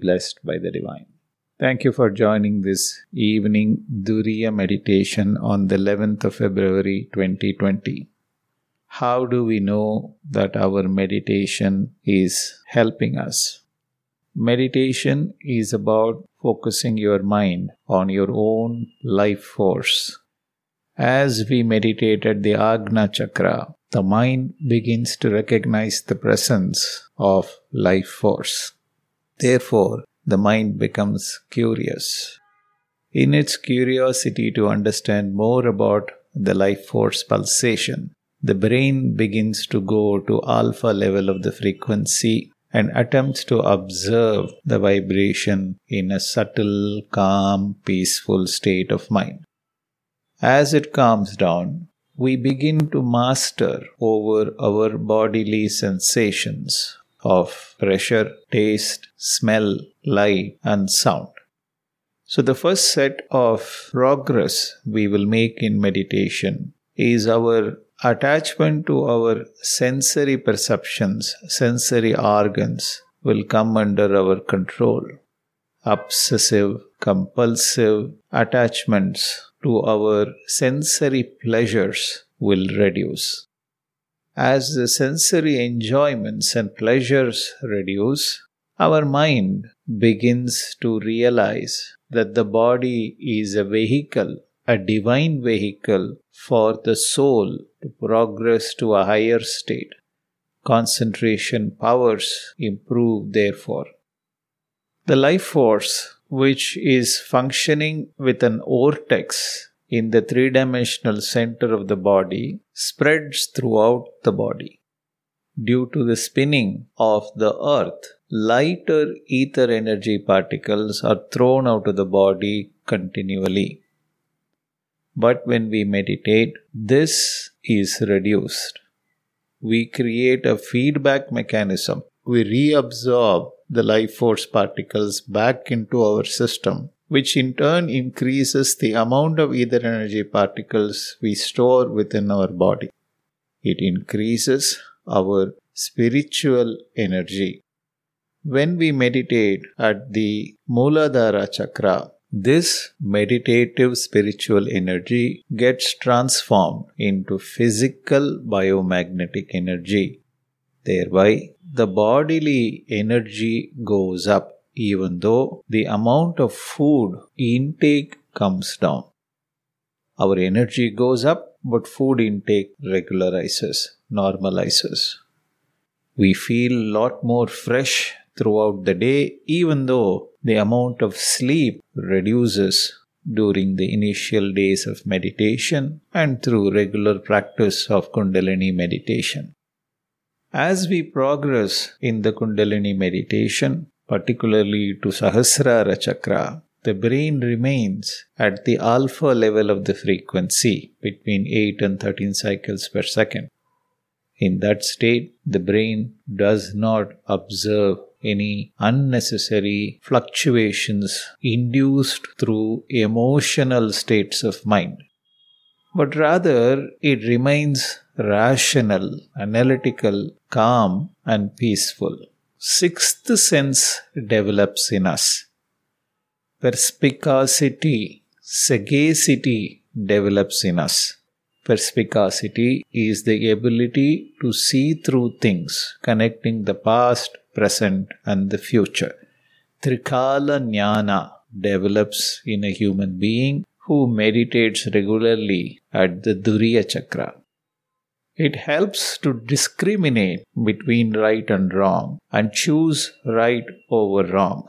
blessed by the divine. Thank you for joining this evening Duriya meditation on the 11th of February 2020. How do we know that our meditation is helping us? Meditation is about focusing your mind on your own life force. As we meditate at the Agna Chakra, the mind begins to recognize the presence of life force. Therefore, the mind becomes curious. In its curiosity to understand more about the life force pulsation, the brain begins to go to alpha level of the frequency and attempts to observe the vibration in a subtle, calm, peaceful state of mind. As it calms down, we begin to master over our bodily sensations of pressure, taste, smell, light, and sound. So, the first set of progress we will make in meditation is our attachment to our sensory perceptions, sensory organs will come under our control. Obsessive, compulsive attachments to our sensory pleasures will reduce. As the sensory enjoyments and pleasures reduce, our mind begins to realize that the body is a vehicle, a divine vehicle for the soul to progress to a higher state. Concentration powers improve, therefore. The life force, which is functioning with an vortex in the three dimensional center of the body, spreads throughout the body. Due to the spinning of the earth, lighter ether energy particles are thrown out of the body continually. But when we meditate, this is reduced. We create a feedback mechanism. We reabsorb the life force particles back into our system, which in turn increases the amount of ether energy particles we store within our body. It increases our spiritual energy. When we meditate at the Muladhara chakra, this meditative spiritual energy gets transformed into physical biomagnetic energy. Thereby, the bodily energy goes up even though the amount of food intake comes down. Our energy goes up, but food intake regularizes, normalizes. We feel a lot more fresh throughout the day, even though the amount of sleep reduces during the initial days of meditation and through regular practice of Kundalini meditation. As we progress in the Kundalini meditation, particularly to Sahasrara Chakra, the brain remains at the alpha level of the frequency between 8 and 13 cycles per second. In that state, the brain does not observe any unnecessary fluctuations induced through emotional states of mind, but rather it remains rational, analytical, calm, and peaceful. Sixth sense develops in us. Perspicacity, sagacity develops in us. Perspicacity is the ability to see through things, connecting the past, present, and the future. Trikala Jnana develops in a human being who meditates regularly at the Duriya Chakra. It helps to discriminate between right and wrong and choose right over wrong.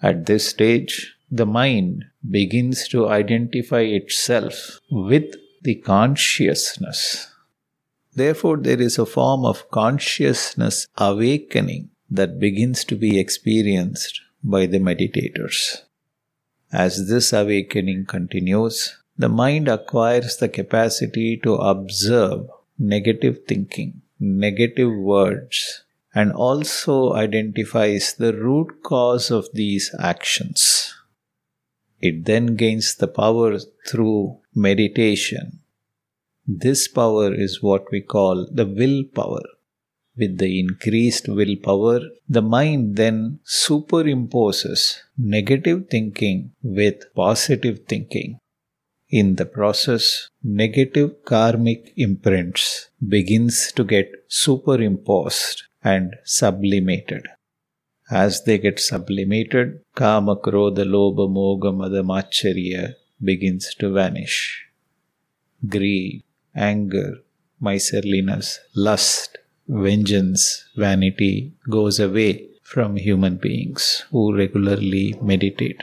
At this stage, the mind begins to identify itself with the consciousness. Therefore, there is a form of consciousness awakening that begins to be experienced by the meditators. As this awakening continues, the mind acquires the capacity to observe negative thinking, negative words, and also identifies the root cause of these actions. It then gains the power through meditation this power is what we call the will power. with the increased willpower, the mind then superimposes negative thinking with positive thinking. In the process, negative karmic imprints begins to get superimposed and sublimated. As they get sublimated, kama, krodha, lobha, moga, mada, machariya begins to vanish. Greed, anger, miserliness, lust, vengeance, vanity goes away from human beings who regularly meditate.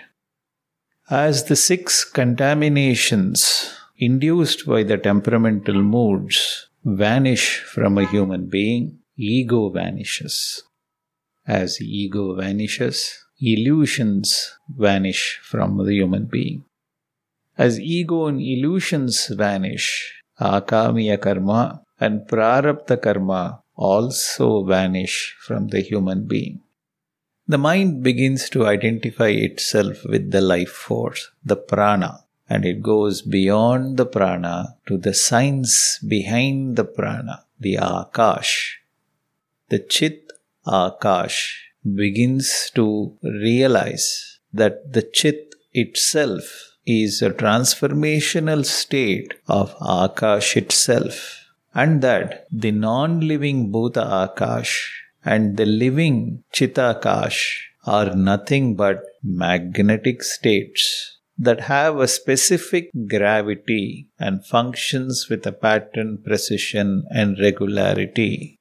As the six contaminations induced by the temperamental moods vanish from a human being, ego vanishes. As ego vanishes, illusions vanish from the human being. As ego and illusions vanish, akamiya karma and prarabdha karma also vanish from the human being. The mind begins to identify itself with the life force, the prana, and it goes beyond the prana to the science behind the prana, the akash. The chit akash begins to realize that the chit itself is a transformational state of Akash itself, and that the non living Bhuta Akash and the living Chitakash are nothing but magnetic states that have a specific gravity and functions with a pattern, precision, and regularity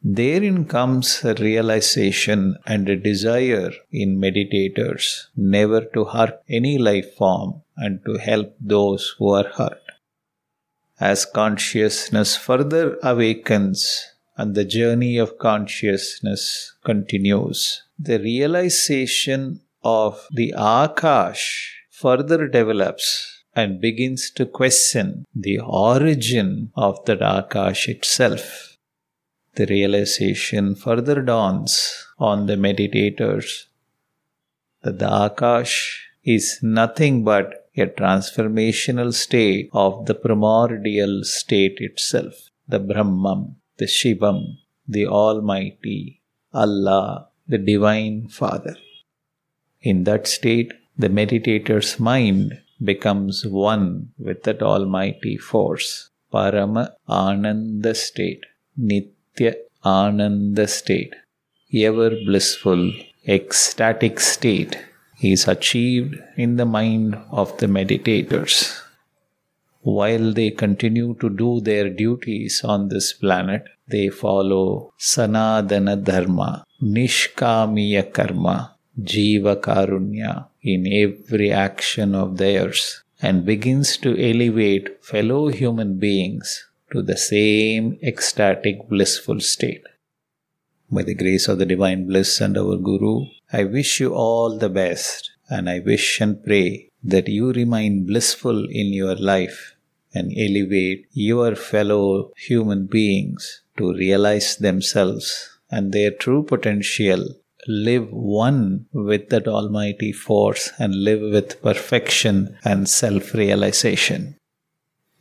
Therein comes a realization and a desire in meditators never to hurt any life form and to help those who are hurt. As consciousness further awakens and the journey of consciousness continues, the realization of the Akash further develops and begins to question the origin of that Akash itself. The realization further dawns on the meditators that the Akash is nothing but a transformational state of the primordial state itself, the Brahman, the Shivam, the Almighty, Allah, the Divine Father. In that state, the meditator's mind becomes one with that Almighty Force, Parama Ananda state, Nitya Ananda state, ever blissful, ecstatic state is achieved in the mind of the meditators. While they continue to do their duties on this planet, they follow Sanatana Dharma, Nishkamiya Karma, Jiva Karunya in every action of theirs and begins to elevate fellow human beings to the same ecstatic, blissful state. By the grace of the Divine Bliss and our Guru, I wish you all the best and I wish and pray that you remain blissful in your life and elevate your fellow human beings to realize themselves and their true potential. Live one with that Almighty force and live with perfection and self realization.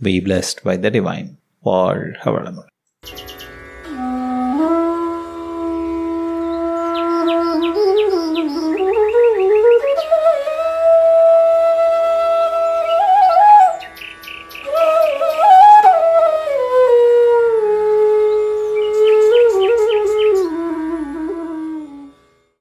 Be blessed by the Divine. Vazhga Valamudan.